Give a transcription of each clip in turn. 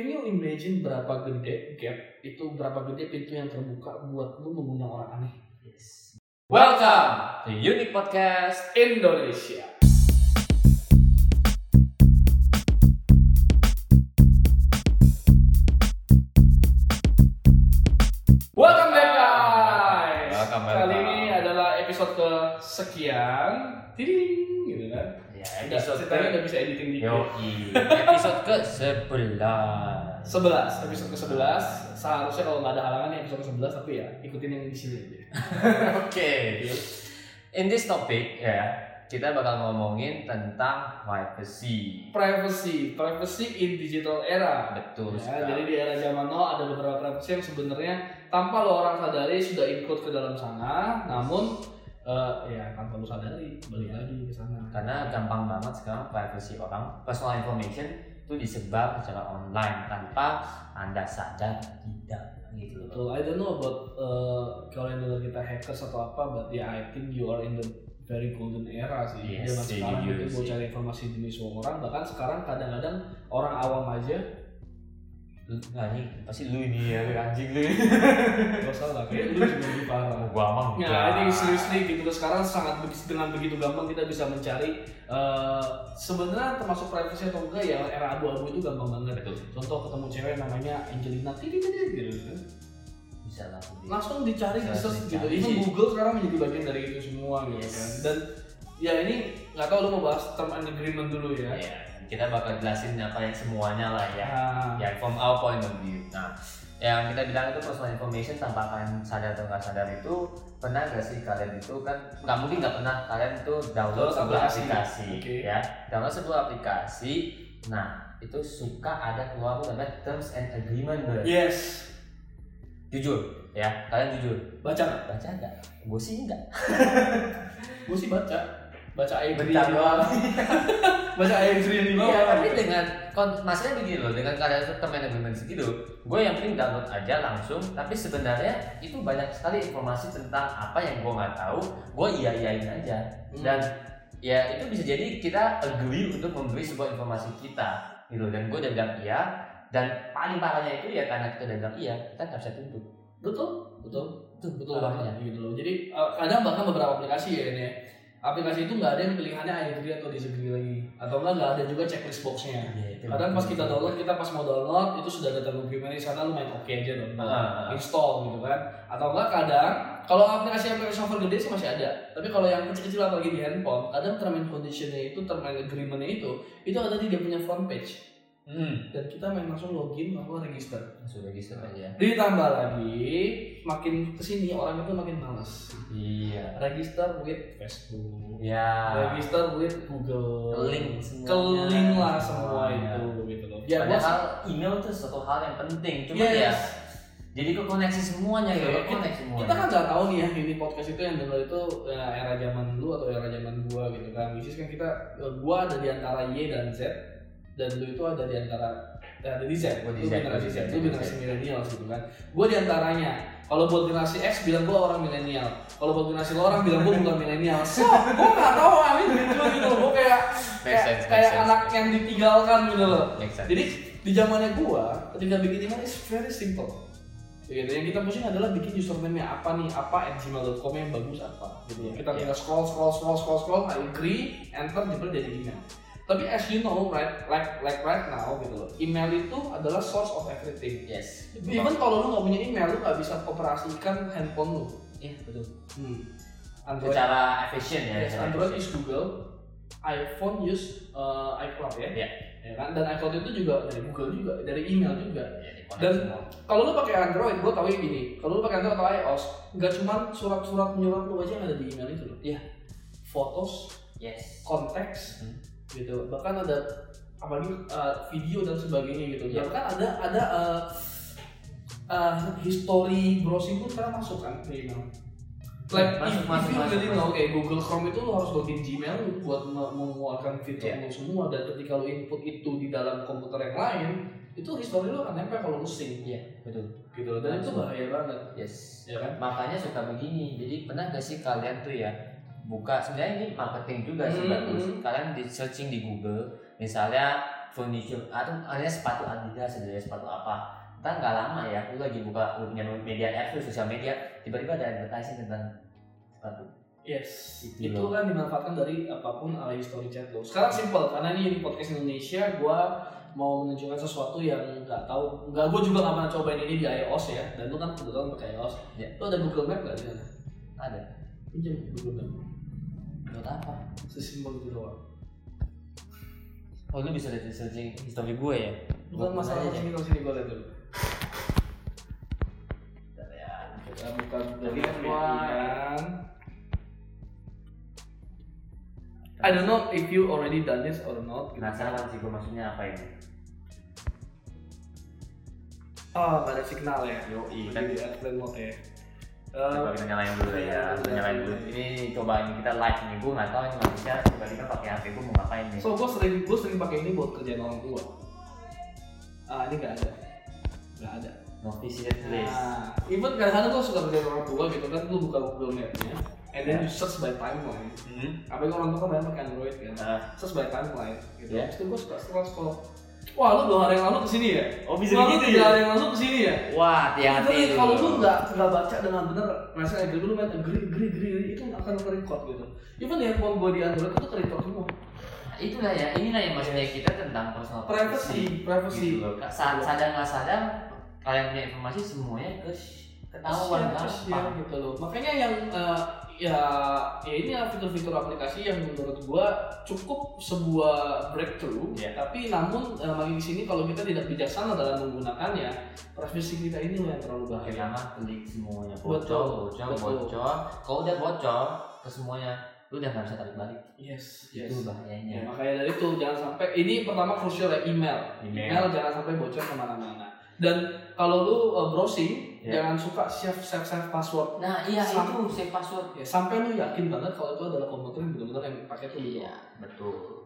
Can you imagine berapa gede gap itu berapa gede pintu yang terbuka buat lu mengundang orang aneh? Yes. Welcome The Unique Podcast. Indonesia. Episode ke udah bisa editing dikit. Yoi. Episode ke 11. 11, episode ke-11 Seharusnya kalau nggak ada halangan ya episode ke-11 Tapi ya ikutin yang di sini aja Oke. In this topic ya, kita bakal ngomongin tentang privacy. Privacy, privacy in digital era Betul ya, sekali. Jadi di era zaman now ada beberapa privacy yang sebenarnya Tanpa lo orang sadari sudah include ke dalam sana Namun eh, ya tanpa lo sadari balik lagi ke sana. Karena gampang banget sekarang privacy orang, personal information itu disebar secara online tanpa anda sadar tidak gitu loh. Betul, I don't know about eh, kalau yang dengar kita hackers atau apa, but yeah, I think you are in the very golden era sih. Yes, Zaman sekarang itu mau cari informasi demi semua orang, bahkan sekarang kadang-kadang orang awam aja Lu- Anjing, pasti lu ini ya, lu anjing lu. gak salah, kayak lu juga lebih parah. Gua mah Ya, ini seriously gitu sekarang sangat dengan begitu gampang kita bisa mencari eh, sebenarnya termasuk privacy atau enggak ya era abu-abu itu gampang banget. Betul. Contoh ketemu cewek namanya Angelina Titi gitu kan. Bisa lah. Budi. langsung dicari di Langsung search gitu. Even sih. Google sekarang menjadi bagian dari itu semua gitu Yes. kan. Dan ya ini nggak tahu lu mau bahas term and agreement dulu ya. Ya, kita bakal jelasin apa yang semuanya lah ya. Nah, Ya, from our point of view. Nah, yang kita bilang itu personal information tanpa kalian sadar atau nggak sadar itu pernah nggak sih kalian itu kan nggak mungkin nggak pernah kalian itu download sebuah aplikasi. aplikasi, Oke. ya download sebuah aplikasi nah itu suka ada keluar namanya terms and agreement bro. yes. jujur ya kalian jujur Baca nggak? baca nggak gue sih enggak Gue sih baca. Baca Bentar di doang. baca yang di bawah. Iya, tapi dengan masalahnya begini loh, dengan kalian term and agreement segitu, gue yang penting download aja langsung. Tapi sebenarnya itu banyak sekali informasi tentang apa yang gue nggak tahu, gue iya iyain aja. Hmm. Dan ya itu bisa jadi kita agree untuk memberi sebuah informasi kita, gitu. Dan gue udah bilang iya. Dan paling parahnya itu ya karena kita udah bilang iya, kita nggak bisa tuntut. betul, betul, betul parahnya. banget gitu loh. Jadi eh, kadang bahkan beberapa aplikasi ya ini ya. Aplikasi itu nggak ada yang pilihannya I agree atau disagree lagi, atau enggak nggak ada juga checklist boxnya. Itu. Kadang pas kita download, kita pas mau download itu sudah ada term agreement di sana lu main oke aja dong. Ah. install gitu kan atau enggak kadang kalau aplikasi aplikasi software gede sih masih ada tapi kalau yang kecil-kecil apalagi di handphone kadang term and conditionnya itu term and agreementnya itu itu ada di dia punya front page Hmm. dan kita main langsung login lalu register Langsung register aja. ditambah lagi makin ke sini orang itu makin males Iya. register with Facebook Ya. register with Google Link semuanya. keling lah semua Semuanya. itu gitu loh ya gua Padahal email itu satu hal yang penting, cuma Yes. ya jadi ke koneksi semuanya Iya, gitu, kita- koneksi semuanya. kita kan nggak tahu nih ya ini podcast itu yang dengar itu ya, era zaman dulu atau era zaman gua gitu kan which is kan kita gua ada di antara Y dan Z dan lu itu ada di antara ya, ada di Z Z, generasi Z di lu Z. generasi milenial gitu kan gua di antaranya kalau buat generasi X bilang gua orang milenial kalau buat generasi lo orang bilang gua bukan milenial so gua nggak tahu amin gitu gitu loh gua kayak kayak, sense, kayak anak yang ditinggalkan gitu loh jadi di zamannya gua ketika bikin email is very simple. Gitu. Yang kita pusing adalah bikin username-nya apa nih, apa at gmail.com yang bagus apa. Gitu. Iya, Kita iya. tinggal scroll, scroll, scroll, scroll, scroll, I agree, enter, jebol jadi email. Tapi as you know, right, like like right now gitu loh, email itu adalah source of everything. yes. Even kalau lu nggak punya email, lu nggak bisa operasikan handphone lu. Iya betul. Hmm. Android, Secara efisien ya. yes, Android use Google, iPhone use uh, iCloud ya. Iya. Ya kan? Dan iCloud itu juga dari Google juga, dari email juga. Ya, dikonek Dan-. Kalau lu pakai Android, gue tau gini. Kalau lu pakai Android atau iOS, nggak cuma surat-surat menyurat lu aja yang ada di email itu loh. Iya. Fotos, yes. konteks, Hmm. Gitu. Bahkan ada apalagi uh, video dan sebagainya gitu. Iya. Bahkan ada ada uh, uh, history browsing pun sekarang masuk kan ke email. Like Masuk, if, masuk, if you really know, kayak Google Chrome itu lu harus login Gmail buat me- mengeluarkan fitur Iya. lu semua dan ketika lu input itu di dalam komputer yang lain, itu history lu akan nempel kalau lu sync Iya betul. gitu. Dan itu bahaya banget. Yes. Ya kan? Makanya suka begini. Jadi pernah gak sih kalian tuh ya buka sebenarnya ini marketing juga sih Hmm, bagus. hmm. Kalian di searching di Google, misalnya furniture atau ada sepatu Adidas ada sepatu apa ntar nggak lama ya lu lagi buka punya media apps sosial media tiba-tiba ada advertising tentang sepatu Yes, Itu itu, loh. kan dimanfaatkan dari apa pun ala history chat lo. Sekarang simple karena ini di podcast Indonesia, gua mau menunjukkan sesuatu yang nggak tahu, nggak gue juga nggak pernah cobain ini di iOS ya. Dan lu kan kebetulan pakai iOS. Ya. Lu ada Google Map nggak di sana? ada Pinjam Google Map. Buat apa Sesimpel itu doang. oh lu bisa lihat searching history gue ya Bukan masalah sini kalau sini gue lihat dulu. Ya. Kita buka dari kan. I don't know if you already done this or not. penasaran sih gue maksudnya apa ini Oh, nggak ada signal ya. Yoi, Kan kan di airplane mode ya. Coba Eh, kita nyalain dulu ya Iya, kita nyalain dulu ini coba ini kita live nih gue nggak tahu ini manusia tiba-tiba pakai hp gue mau ngapain nih So gue sering gue sering pakai ini buat kerjaan orang tua. Ah ini nggak ada, nggak ada. no visit list Nah, even kadang-kadang gue suka kerjaan orang tua gitu kan, lu buka Google Map-nya, and then you search by timeline. Hmm. Apalagi orang tua kan banyak pakai Android kan, Ah, search by timeline. Gitu. Yeah. Terus gue suka scroll scroll. Wah lu dua hari yang lalu ke sini ya? Oh, bisa Wah, lu begitu tiga ya? hari yang lalu ke sini ya? wah hati-hati lu. kalau lu nggak nggak baca dengan benar, misalnya agree lu main agree agree agree itu akan ke-record gitu. Even handphone gue di Android itu ke-record semua. Nah, itulah ya inilah yang maksudnya kita tentang personal Privacy, privacy. gitu loh. Sa- sadar nggak sadar kalian punya informasi semuanya ke ketahuan share gampang gitu loh. Makanya yang eh, ya ya ini ya fitur-fitur aplikasi yang menurut gua cukup sebuah breakthrough. Iya. Tapi namun eh, makin di sini kalau kita tidak bijaksana dalam menggunakannya, privasi kita ini loh yang terlalu bahaya. pertama klik semuanya bocor bocor bocor kalau udah bocor ke semuanya lu udah nggak bisa tarik balik Yes, yes. itu Ya, bahayanya makanya dari itu jangan sampai ini pertama krusial ya email. Email jangan sampai bocor ke mana-mana. Dan kalau lu eh, browsing Iya. jangan suka save save save password. nah iya Sam- itu save password. Ya, sampai lu yakin banget kalau itu adalah komputer yang benar-benar yang pakai itu iya. Betul.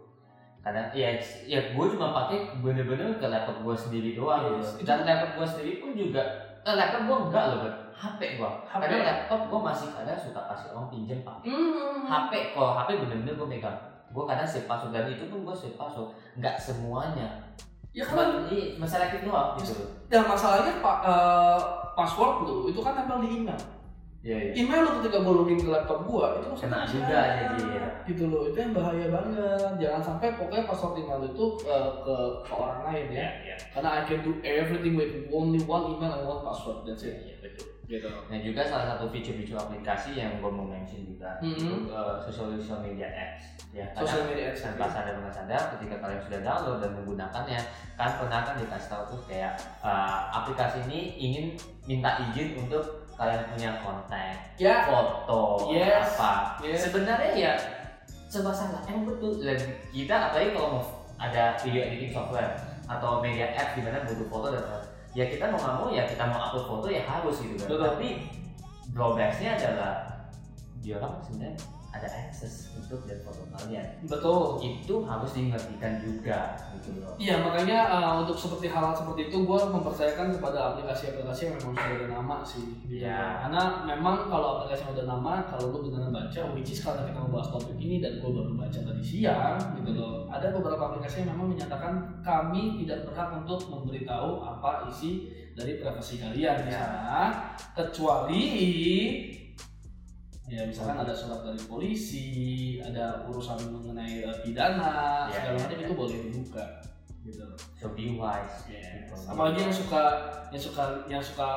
Karena ya ya gue cuma pakai bener-bener ke laptop gue sendiri doang Yes, gitu. dan laptop gue sendiri pun juga eh, laptop gue enggak loh Bang. HP gue HP. karena laptop gue masih kadang suka kasih orang pinjem pak. Hmm. HP kalau HP bener-bener gue pegang gue kadang save password. Dan itu pun gue save password. Nggak semuanya. Ya kan? masalah itu doang gitu Dan masalahnya pak eh, password lu itu kan nempel di email. iya iya Email lu ketika gue login ke laptop gua itu Kena masih juga jadi, ya. Gitu loh, itu yang bahaya banget. Jangan sampai pokoknya password email itu eh, ke ke orang lain ya. iya Karena I can do everything with only one email and one password. That's it. iya betul Gitu. Dan juga salah satu fitur-fitur aplikasi yang gue mau mention juga Mhm. itu uh, social social media apps ya. Social media apps, tanpa sadar nggak sadar ketika kalian sudah download dan menggunakannya kan pernah kan dikasih tahu tuh kayak uh, aplikasi ini ingin minta izin untuk kalian punya konten, Ya. foto, Yes. apa. Yes. Sebenarnya ya serba salah. Emang betul. Dan kita apalagi kalau mau ada video editing software atau media apps di mana butuh foto dan ya kita mau nggak mau ya kita mau upload foto ya harus gitu kan. Betul. Tapi drawbacksnya adalah dia orang sebenarnya ada akses untuk lihat foto kalian. Betul. Itu harus dimengertikan juga gitu loh. Iya makanya uh, untuk seperti hal seperti itu gue mempercayakan kepada aplikasi-aplikasi yang memang sudah ada nama sih. Gitu. Iya. Karena memang kalau aplikasi yang udah nama, kalau lu beneran baca, which is karena kita membahas topik ini dan gue baru baca tadi siang, gitu loh. Ada beberapa aplikasi yang memang menyatakan kami tidak berhak untuk memberitahu apa isi dari privasi kalian Iya. sana, kecuali ya misalkan ada surat dari polisi, ada urusan mengenai uh, pidana, Iya, segala iya, macam iya. itu boleh dibuka gitu. So be wise. Yes. Apalagi yang suka yang suka yang suka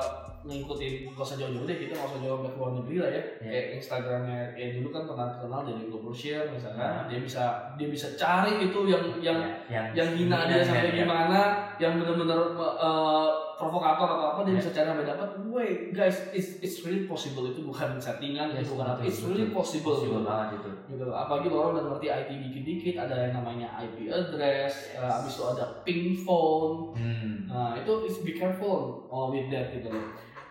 ngikutin gak usah jauh-jauh deh kita gak usah jauh ke luar negeri lah ya Iya. kayak Instagramnya ya dulu kan pernah terkenal dari Global Share misalkan Nah. dia bisa dia bisa cari itu yang yang yang yang hina dia sampai ya. gimana yang benar-benar uh, provokator atau apa dia Ya. bisa cari sampai dapat wait guys it's, it's really possible itu bukan settingan Yes, itu bukan apa it's really possible, Possible gitu. banget itu. gitu apalagi orang udah ngerti IT dikit-dikit ada yang namanya IP address uh, abis itu ada ping phone Hmm. Nah itu is be careful oh, with that gitu loh.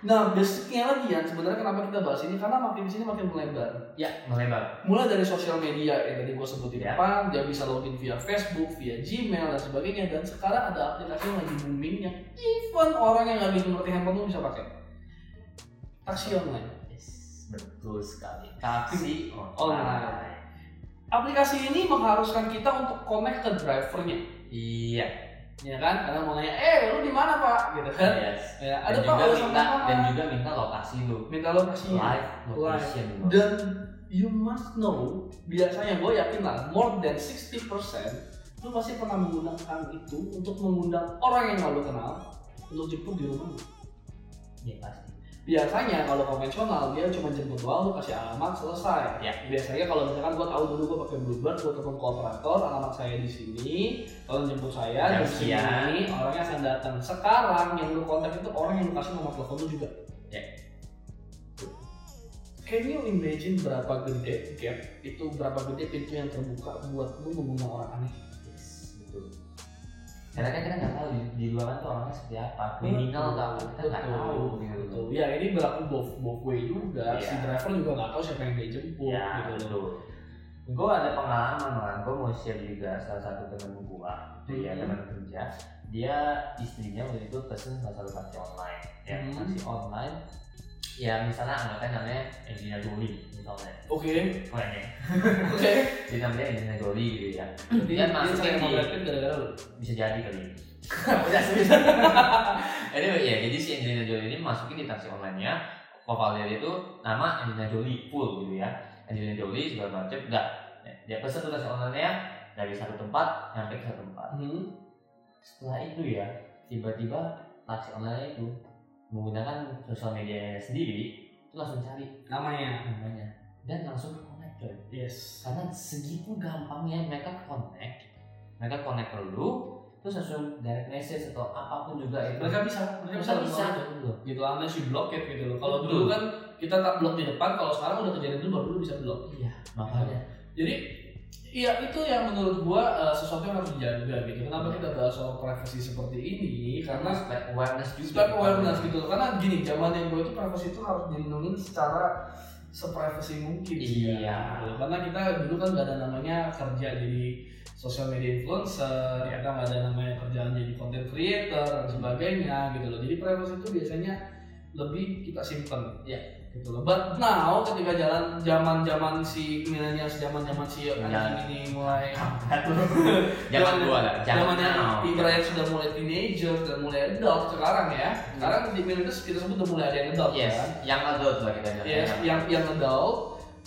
Nah basicnya lagi ya sebenarnya kenapa kita bahas ini karena makin sini makin melebar. Ya, melebar. Mulai dari sosial media yang tadi gue sebutin Ya. depan, dia bisa login via Facebook, via Gmail dan sebagainya. Dan sekarang ada aplikasi yang lagi booming yang even orang yang nggak gitu ngerti handphone pun bisa pakai. Taksi online. Yes, betul sekali. Taksi Online. Aplikasi ini mengharuskan kita untuk connect ke drivernya. iya ya kan? Karena mau nanya eh lu di mana pak? Gitu kan? Yes. ya dan ada pak juga minta sama dan juga minta lokasi lu. Minta lokasinya live location lu. Dan you must know biasanya gue yakin lah more than 60% lu pasti pernah menggunakan itu untuk mengundang orang yang gak lu kenal untuk jemput di rumah lu. Ya pasti biasanya kalau konvensional dia cuma jemput doang lu kasih alamat selesai Ya. biasanya kalau misalkan gue tahu dulu gue pakai bluebird gue telepon kooperator alamat saya di sini tolong jemput saya sekian. sini orangnya akan datang sekarang yang lu kontak itu orang yang lu kasih nomor telepon lu juga Ya. Can you imagine berapa gede gap itu berapa gede pintu yang terbuka buat lu mengundang orang aneh? yes betul karena kan kita nggak tahu di, di luar tuh orangnya seperti apa kriminal nggak apa kita nggak tahu gitu Betul. Ya ini berlaku both both way juga. Iya. Si driver juga nggak tahu siapa yang dia jemput ya gitu loh. betul gue ada pengalaman kan gue mau share juga salah satu temen gue dia Hmm. teman kerja dia istrinya waktu itu pesen salah satu taksi online ya Hmm. taksi online ya misalnya anggapnya namanya Angelina Jolie misalnya Oke, keren ya oke. dia namanya Angelina Jolie gitu ya Dia dia masukin di gara-gara lu. bisa jadi kali serius anyway ya jadi si Angelina Jolie ini masukin di taksi online nya profile dia itu nama Angelina Jolie full gitu ya. Angelina Jolie segala macam enggak. Dia pesan tuh taksi online nya dari satu tempat sampai ke satu tempat. Hmm. setelah itu ya tiba-tiba taksi online itu menggunakan sosial medianya sendiri itu langsung cari Namanya. namanya. Dan langsung connect coy. Yes. karena segitu gampangnya mereka connect mereka connect ke lu terus langsung direct message atau apa pun juga itu Mereka bisa, mereka bisa, bisa langsung gitu loh. gitu unless you block it gitu loh. Kalau dulu kan kita tak blok di depan, kalau sekarang udah kejadian dulu baru lu bisa blok. iya makanya Jadi Iya itu yang menurut gua uh, sesuatu yang harus dijaga gitu. Kenapa kita bahas soal privacy seperti ini? Karena spek awareness juga Spek awareness gitu loh. Karena gini, zaman yang gue itu privacy itu harus dilindungi secara seprivacy mungkin sih Iya. ya. Karena kita dulu kan gak ada namanya kerja jadi social media influencer, Iya. kita nggak ada namanya kerjaan jadi content creator dan sebagainya gitu loh. Jadi privacy itu biasanya lebih kita simpen. Iya. Gitu loh. But now ketika jalan zaman zaman si milenial, zaman zaman si Iya. anjing ini mulai zaman gua lah zaman zamannya Ibrahim sudah mulai teenager dan mulai adult sekarang ya. Sekarang di millennials kita sebut udah mulai ada yang adult yes kan? yang adult lah kita bilang. yes yang yang adult.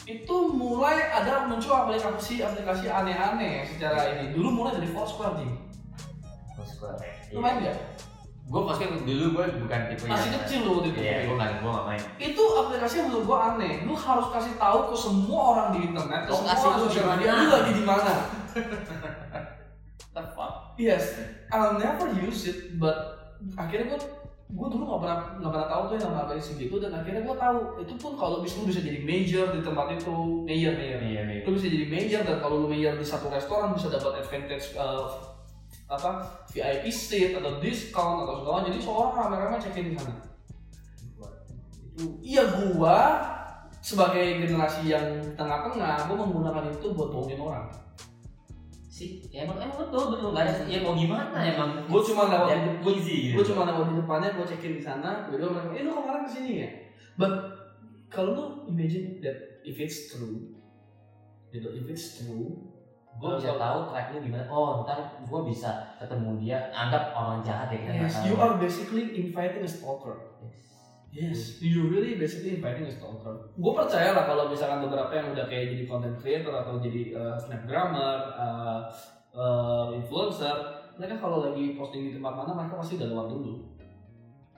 Itu mulai ada muncul aplikasi aplikasi aneh-aneh secara ini. Dulu mulai dari Foursquare nih Terus gua lu main nggak gua pasti dulu gua bukan tipe yang masih kecil lu waktu itu. Iya gua nggak gua nggak main. Itu aplikasi yang menurut gua aneh. Lu harus kasih tahu ke semua orang di internet ke Lokasi semua lu sosial di media lu lagi di mana? The fuck? Yes, I'll never use it, but akhirnya gue gue dulu nggak pernah nggak pernah tahu tuh yang nama aplikasi gitu dan akhirnya gue tahu. Itu pun kalau bisa lu bisa jadi major di tempat itu. Major major iya nih lu bisa jadi major dan kalau lu major di satu restoran bisa dapat advantage uh, apa VIP seat atau discount atau segala jadi seorang rame-rame check in di sana. Itu iya gua sebagai generasi yang tengah-tengah gua menggunakan itu buat bohongin orang. Sih ya emang emang betul betul. Ada ya mau gimana emang? Gua cuma lewat ya, gua- easy gue gitu cuma lewat di depannya gue cekin di sana. Gue bilang mereka eh lu kemarin ke sini ya? But kalau lu imagine that if it's true gitu if it's true gue bisa tahu track lu gimana. Oh ntar gue bisa ketemu dia anggap orang jahat ya kita yes you are basically inviting a stalker. Yes. You really basically inviting a stalker. Gue percaya lah kalau misalkan beberapa yang udah kayak jadi content creator atau jadi uh, snapgrammer uh, uh, influencer mereka kalau lagi posting di tempat mana mereka pasti udah lewat dulu.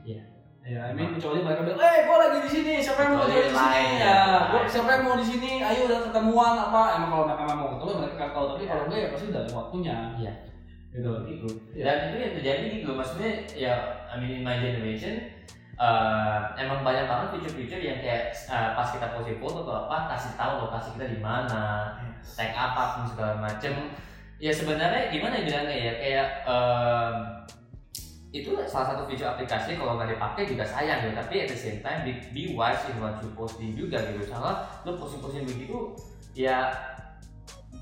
Iya. Ya, I mean, kecuali mereka bilang, eh, gue lagi di sini, siapa yang mau di sini? Ya, gua, siapa yang mau di sini? Ayo udah ketemuan apa? Emang kalau mereka mau ketemu mereka akan tahu, tapi Iya. kalau enggak ya pasti udah lewat punya. Iya. Gitu. gitu Iya. dan itu yang terjadi gitu maksudnya ya I mean in my generation eh, emang banyak banget fitur-fitur yang kayak eh, pas kita posting foto atau apa kasih tahu lokasi kita di mana tag apa pun segala macem ya sebenarnya gimana ya bilangnya ya kayak em, itu salah satu fitur aplikasi kalau nggak dipakai juga sayang ya tapi at the same time be, be wise in what you posting juga gitu soalnya lo posting-posting begitu ya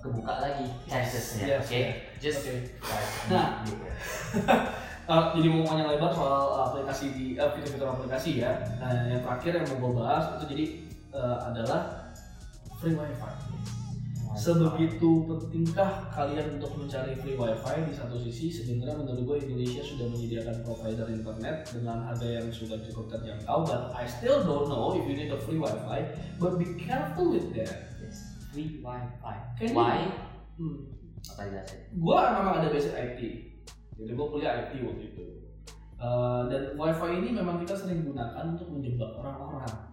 kebuka lagi chancesnya Yes, oke just Oke. guys, Nah. gitu. Eh, jadi mau panjang lebar soal aplikasi di eh, fitur-fitur aplikasi ya. Nah, yang terakhir yang mau gue bahas itu jadi eh, adalah free wifi. Sebegitu pentingkah kalian untuk mencari free wifi di satu sisi sebenarnya menurut gue Indonesia sudah menyediakan provider internet dengan harga yang sudah cukup terjangkau but I still don't know if you need a free wifi but be careful with that. Yes. Free wifi. Can you- Why? Hmm. Apa jelasin? Gue memang ada basic IT, jadi gue kuliah IT waktu itu. Uh, dan wifi ini memang kita sering gunakan untuk menjebak orang-orang.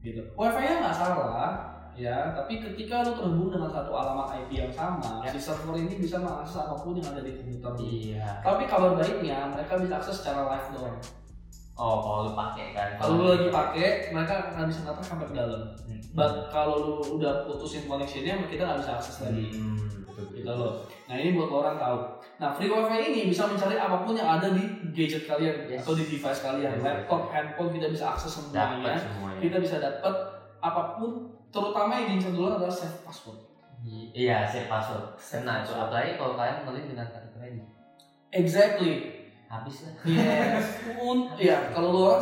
gitu. Wifi-nya nggak salah, ya, tapi ketika lu terhubung dengan satu alamat IP yang sama, Ya. si server ini bisa mengakses apa pun yang ada di komputer lu. Iya. Tapi kabar baiknya mereka bisa akses secara live doang. Oh, kalau lu pakai kan. Kalau lu lagi pakai, mereka nggak bisa ngatur sampai ke dalam. Hmm. But kalau lu udah putusin connection-nya, kita nggak bisa akses lagi. Hmm, betul, Gitu betul. loh. Nah ini buat orang tahu. Nah free wifi ini bisa mencari apa pun yang ada di gadget kalian Yes. atau di device kalian, Yes, laptop, handphone kita bisa akses semuanya. semuanya. Kita bisa dapat apa pun, terutama yang diincar dulu adalah save password. Iya, save password. Save Nah, itu apalagi kalau kalian ngelink dengan kartu kredit. Exactly. Habis lah. Yes. Un, ya kalau lu orang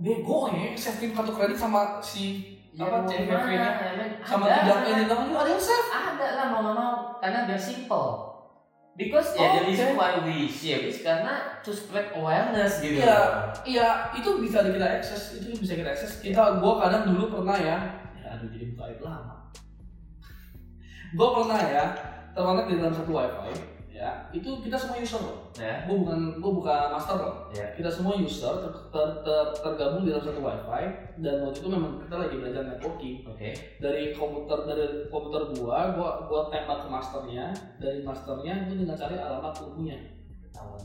bego ya, saving kartu kredit sama si Apa, mau CVV-nya? gimana, men? sama Ada. tiga ini dong ada yang save. Ada lah mau nggak mau karena biar simple. Because Oh, ya the reason okay. why we share is karena to spread awareness gitu. Iya. Iya, itu bisa kita akses, itu bisa kita akses. Kita, gua kadang dulu pernah ya, ya aduh jadi buka aib lama. Gua pernah ya, terkonek di dalam satu wifi, ya, itu kita semua user loh. Ya. Gua bukan, gua bukan master loh. Ya. Kita semua user ter, ter- ter- tergabung di dalam satu wifi, dan waktu itu memang kita lagi belajar networking. Oke. Dari komputer dari komputer gua, gua gua tembak ke masternya, dari masternya gua tinggal cari alamat. Ketahuan.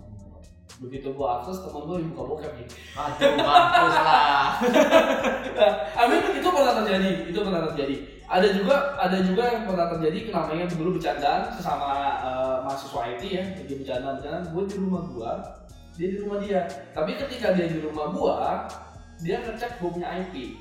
Begitu gua akses, temen gua yang buka bokep nih. Aduh, mampus lah. Amin itu terjadi, itu pernah terjadi. Ada juga ada juga yang pernah terjadi namanya dulu bercandaan sesama eh, mahasiswa IT ya, lagi bercandaan bercandaan. Gue di rumah gua, dia di rumah dia. Tapi ketika dia di rumah gua, dia ngecek gue punya IP.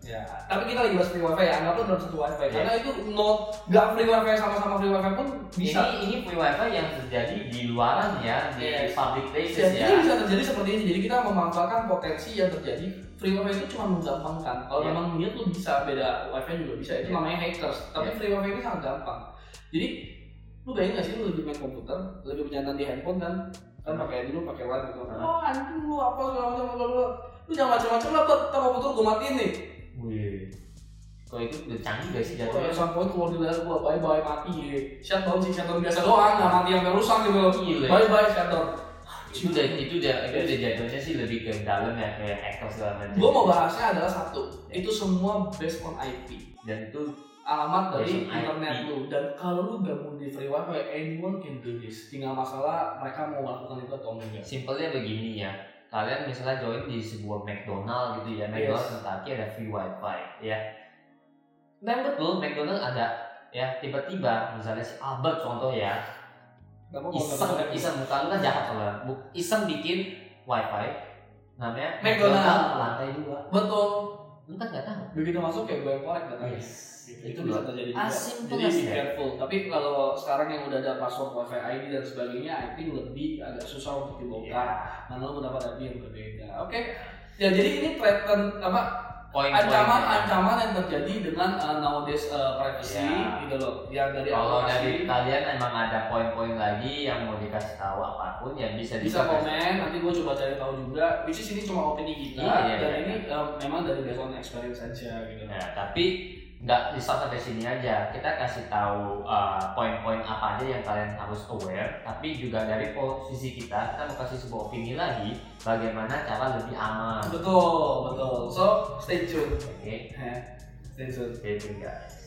Ya, tapi kita lagi bahas free wifi ya, anggaplah dalam satu wifi. Iya. Karena itu no, nggak free wifi sama-sama free wifi pun bisa. Ini ini free wifi yang terjadi di luaran ya, di Yes. public Ya, places ini ya. bisa terjadi seperti ini. Jadi kita memanfaatkan potensi yang terjadi. Free wifi itu cuma menggampangkan. Kalau Ya. memang niat lu bisa beda wifi juga bisa. Itu Ya. namanya hackers. Tapi Ya. free wifi ini sangat gampang. Jadi lu bayangin gak sih lu lagi main komputer, lagi bercanda di handphone kan? Kan Hmm. pakai dulu pakai line gitu. Oh anjing lu apa segala macam bla. Lu jangan macam-macam lah, bet. Ntar komputer gua matiin nih. Wih. Kalau itu udah canggih gak sih jatuhnya? point keluar di layar gua, bye bye mati ya. Shutdown sih, shutdown biasa doang, nggak mati sampai rusak gitu loh. Gila. Bye bye shutdown. Itu udah itu udah itu udah jatuhnya sih lebih ke dalam ya kayak hacker segala macam. Gue mau bahasnya adalah satu, itu semua based on IP, dan itu alamat dari internet IP. lu. Dan kalau lu gabung di free wifi, anyone can do this. Tinggal masalah mereka mau melakukan itu atau enggak. simpelnya begini ya. Kalian misalnya join di sebuah McDonald gitu ya, McDonald Kentucky ada free wifi ya. Dan betul McDonald ada ya tiba-tiba misalnya si Albert contoh ya iseng iseng muka lu kan jahat soalnya Bu- iseng bikin wifi namanya McDonald. lantai dua Betul. Lu kan nggak tahu Begitu masuk kayak gue yang korek datanya. yes Itu bisa terjadi juga. Jadi be careful. Tapi kalau sekarang yang udah ada password wifi ID dan sebagainya, I think lebih agak susah untuk dibongkar. Mana lu mendapat IP yang berbeda. Oke. Ya jadi ini threaten apa poin ancaman-ancaman yang terjadi dengan uh, nowadays uh, privacy Ya. gitu loh yang dari kalau dari kalian emang ada poin-poin lagi yang mau dikasih tahu apa pun ya bisa bisa dikasih. komen nanti gue coba cari tahu juga which is ini cuma opini kita Iya, iya, dan iya. ini um, memang dari based on experience aja gitu Ya, tapi nggak di stop sampai sini aja. Kita kasih tahu uh, poin-poin apa aja yang kalian harus aware. Tapi juga dari posisi kita, kita mau kasih sebuah opini lagi bagaimana cara lebih aman. betul betul so stay tune Oke, stay tune stay tune guys.